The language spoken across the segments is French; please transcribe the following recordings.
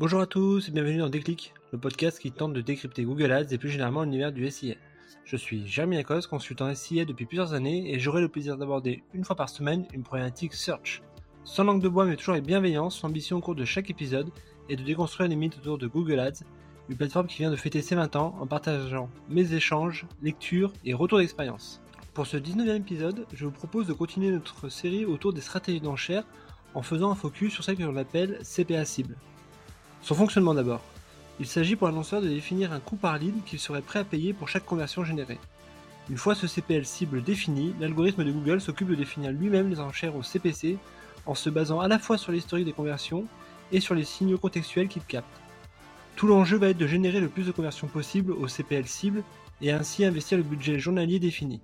Bonjour à tous et bienvenue dans Déclic, le podcast qui tente de décrypter Google Ads et plus généralement l'univers du SIA. Je suis Jeremy Lacoste, consultant SIA depuis plusieurs années et j'aurai le plaisir d'aborder une fois par semaine une problématique search. Sans langue de bois mais toujours avec bienveillance, l'ambition au cours de chaque épisode est de déconstruire les mythes autour de Google Ads, une plateforme qui vient de fêter ses 20 ans en partageant mes échanges, lectures et retours d'expérience. Pour ce 19e épisode, je vous propose de continuer notre série autour des stratégies d'enchères en faisant un focus sur celle que l'on appelle CPA cible. Son fonctionnement d'abord. Il s'agit pour l'annonceur de définir un coût par lead qu'il serait prêt à payer pour chaque conversion générée. Une fois ce CPL cible défini, l'algorithme de Google s'occupe de définir lui-même les enchères au CPC en se basant à la fois sur l'historique des conversions et sur les signaux contextuels qu'il capte. Tout l'enjeu va être de générer le plus de conversions possible au CPL cible et ainsi investir le budget journalier défini.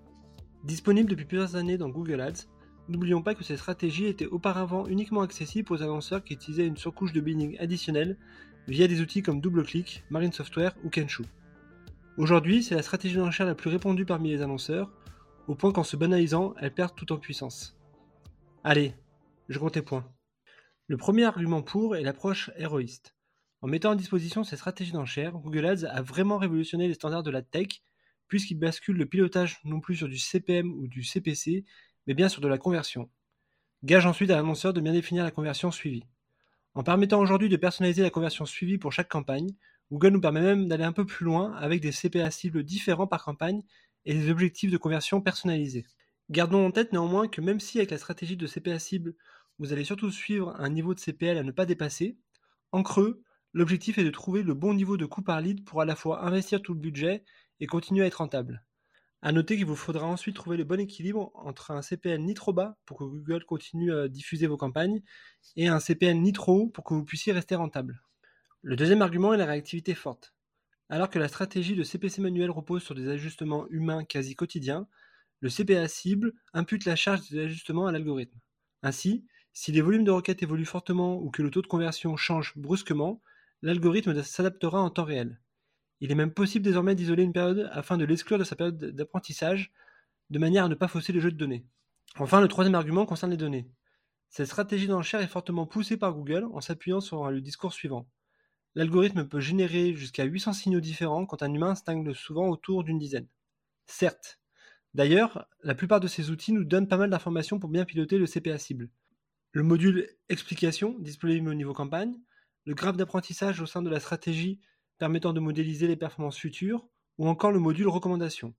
Disponible depuis plusieurs années dans Google Ads, N'oublions pas que cette stratégie était auparavant uniquement accessible aux annonceurs qui utilisaient une surcouche de bidding additionnelle via des outils comme DoubleClick, Marine Software ou Kenshu. Aujourd'hui, c'est la stratégie d'enchère la plus répandue parmi les annonceurs, au point qu'en se banalisant, elle perd tout en puissance. Allez, je compte les points. Le premier argument pour est l'approche héroïste. En mettant à disposition cette stratégie d'enchère, Google Ads a vraiment révolutionné les standards de la tech, puisqu'il bascule le pilotage non plus sur du CPM ou du CPC, mais bien sur de la conversion. Gage ensuite à l'annonceur de bien définir la conversion suivie. En permettant aujourd'hui de personnaliser la conversion suivie pour chaque campagne, Google nous permet même d'aller un peu plus loin avec des CPA cibles différents par campagne et des objectifs de conversion personnalisés. Gardons en tête néanmoins que même si avec la stratégie de CPA cible, vous allez surtout suivre un niveau de CPL à ne pas dépasser, en creux, l'objectif est de trouver le bon niveau de coût par lead pour à la fois investir tout le budget et continuer à être rentable. À noter qu'il vous faudra ensuite trouver le bon équilibre entre un CPL ni trop bas pour que Google continue à diffuser vos campagnes et un CPL ni trop haut pour que vous puissiez rester rentable. Le deuxième argument est la réactivité forte. Alors que la stratégie de CPC manuel repose sur des ajustements humains quasi quotidiens, le CPA cible impute la charge des ajustements à l'algorithme. Ainsi, si les volumes de requêtes évoluent fortement ou que le taux de conversion change brusquement, l'algorithme s'adaptera en temps réel. Il est même possible désormais d'isoler une période afin de l'exclure de sa période d'apprentissage, de manière à ne pas fausser le jeu de données. Enfin, le troisième argument concerne les données. Cette stratégie d'enchère est fortement poussée par Google en s'appuyant sur le discours suivant. L'algorithme peut générer jusqu'à 800 signaux différents quand un humain stagne souvent autour d'une dizaine. Certes. D'ailleurs, la plupart de ces outils nous donnent pas mal d'informations pour bien piloter le CPA cible. Le module explication disponible au niveau campagne, le graphe d'apprentissage au sein de la stratégie permettant de modéliser les performances futures, ou encore le module recommandation.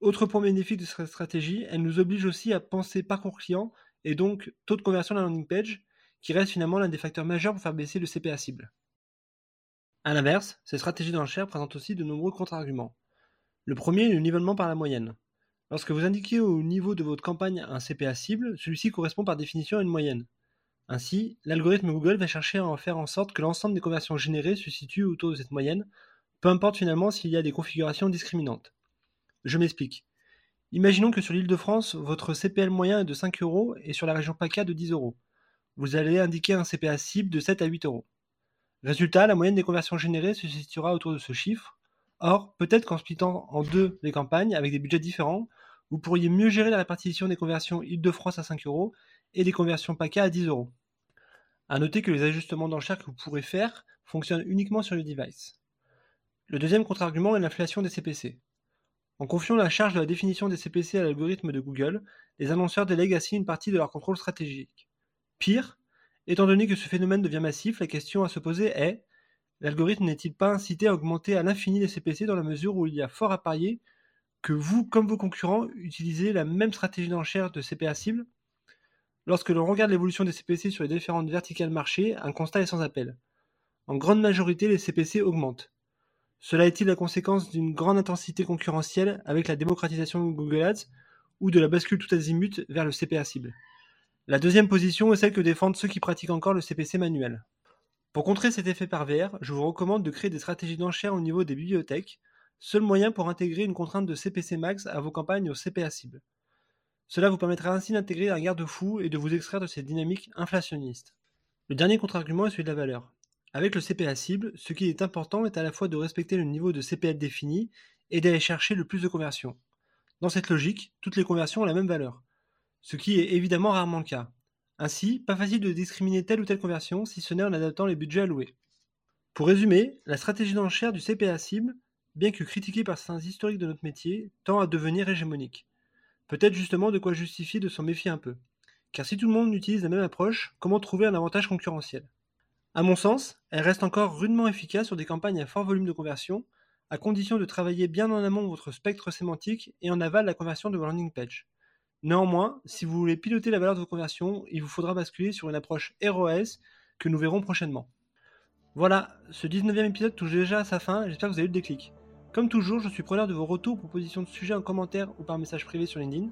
Autre point bénéfique de cette stratégie, elle nous oblige aussi à penser parcours client et donc taux de conversion de la landing page, qui reste finalement l'un des facteurs majeurs pour faire baisser le CPA cible. A l'inverse, cette stratégie d'enchère présente aussi de nombreux contre-arguments. Le premier est le nivellement par la moyenne. Lorsque vous indiquez au niveau de votre campagne un CPA cible, celui-ci correspond par définition à une moyenne. Ainsi, l'algorithme Google va chercher à en faire en sorte que l'ensemble des conversions générées se situe autour de cette moyenne, peu importe finalement s'il y a des configurations discriminantes. Je m'explique. Imaginons que sur l'île de France, votre CPL moyen est de 5 euros et sur la région PACA de 10 euros. Vous allez indiquer un CPA cible de 7 à 8 euros. Résultat, la moyenne des conversions générées se situera autour de ce chiffre. Or, peut-être qu'en splittant en deux les campagnes avec des budgets différents, vous pourriez mieux gérer la répartition des conversions Île-de-France à 5 euros et des conversions PACA à 10 euros. A noter que les ajustements d'enchères que vous pourrez faire fonctionnent uniquement sur le device. Le deuxième contre-argument est l'inflation des CPC. En confiant la charge de la définition des CPC à l'algorithme de Google, les annonceurs délèguent ainsi une partie de leur contrôle stratégique. Pire, étant donné que ce phénomène devient massif, la question à se poser est l'algorithme n'est-il pas incité à augmenter à l'infini les CPC dans la mesure où il y a fort à parier que vous, comme vos concurrents, utilisez la même stratégie d'enchère de CPA cible? Lorsque l'on regarde l'évolution des CPC sur les différentes verticales marché, un constat est sans appel. En grande majorité, les CPC augmentent. Cela est-il la conséquence d'une grande intensité concurrentielle avec la démocratisation de Google Ads ou de la bascule tout azimut vers le CPA cible? La deuxième position est celle que défendent ceux qui pratiquent encore le CPC manuel. Pour contrer cet effet pervers, je vous recommande de créer des stratégies d'enchère au niveau des bibliothèques, seul moyen pour intégrer une contrainte de CPC max à vos campagnes au CPA cible. Cela vous permettra ainsi d'intégrer un garde-fou et de vous extraire de cette dynamique inflationniste. Le dernier contre-argument est celui de la valeur. Avec le CPA cible, ce qui est important est à la fois de respecter le niveau de CPL défini et d'aller chercher le plus de conversions. Dans cette logique, toutes les conversions ont la même valeur, ce qui est évidemment rarement le cas. Ainsi, pas facile de discriminer telle ou telle conversion si ce n'est en adaptant les budgets alloués. Pour résumer, la stratégie d'enchère du CPA cible, bien que critiquée par certains historiques de notre métier, tend à devenir hégémonique. Peut-être justement de quoi justifier de s'en méfier un peu. Car si tout le monde utilise la même approche, comment trouver un avantage concurrentiel? À mon sens, elle reste encore rudement efficace sur des campagnes à fort volume de conversion, à condition de travailler bien en amont votre spectre sémantique et en aval la conversion de vos landing page. Néanmoins, si vous voulez piloter la valeur de vos conversions, il vous faudra basculer sur une approche ROS que nous verrons prochainement. Voilà, ce 19e épisode touche déjà à sa fin, j'espère que vous avez eu le déclic. Comme toujours, je suis preneur de vos retours, propositions de sujets en commentaire ou par message privé sur LinkedIn.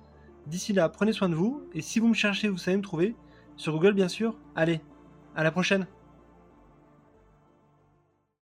D'ici là, prenez soin de vous, et si vous me cherchez, vous savez me trouver, sur Google bien sûr. Allez, à la prochaine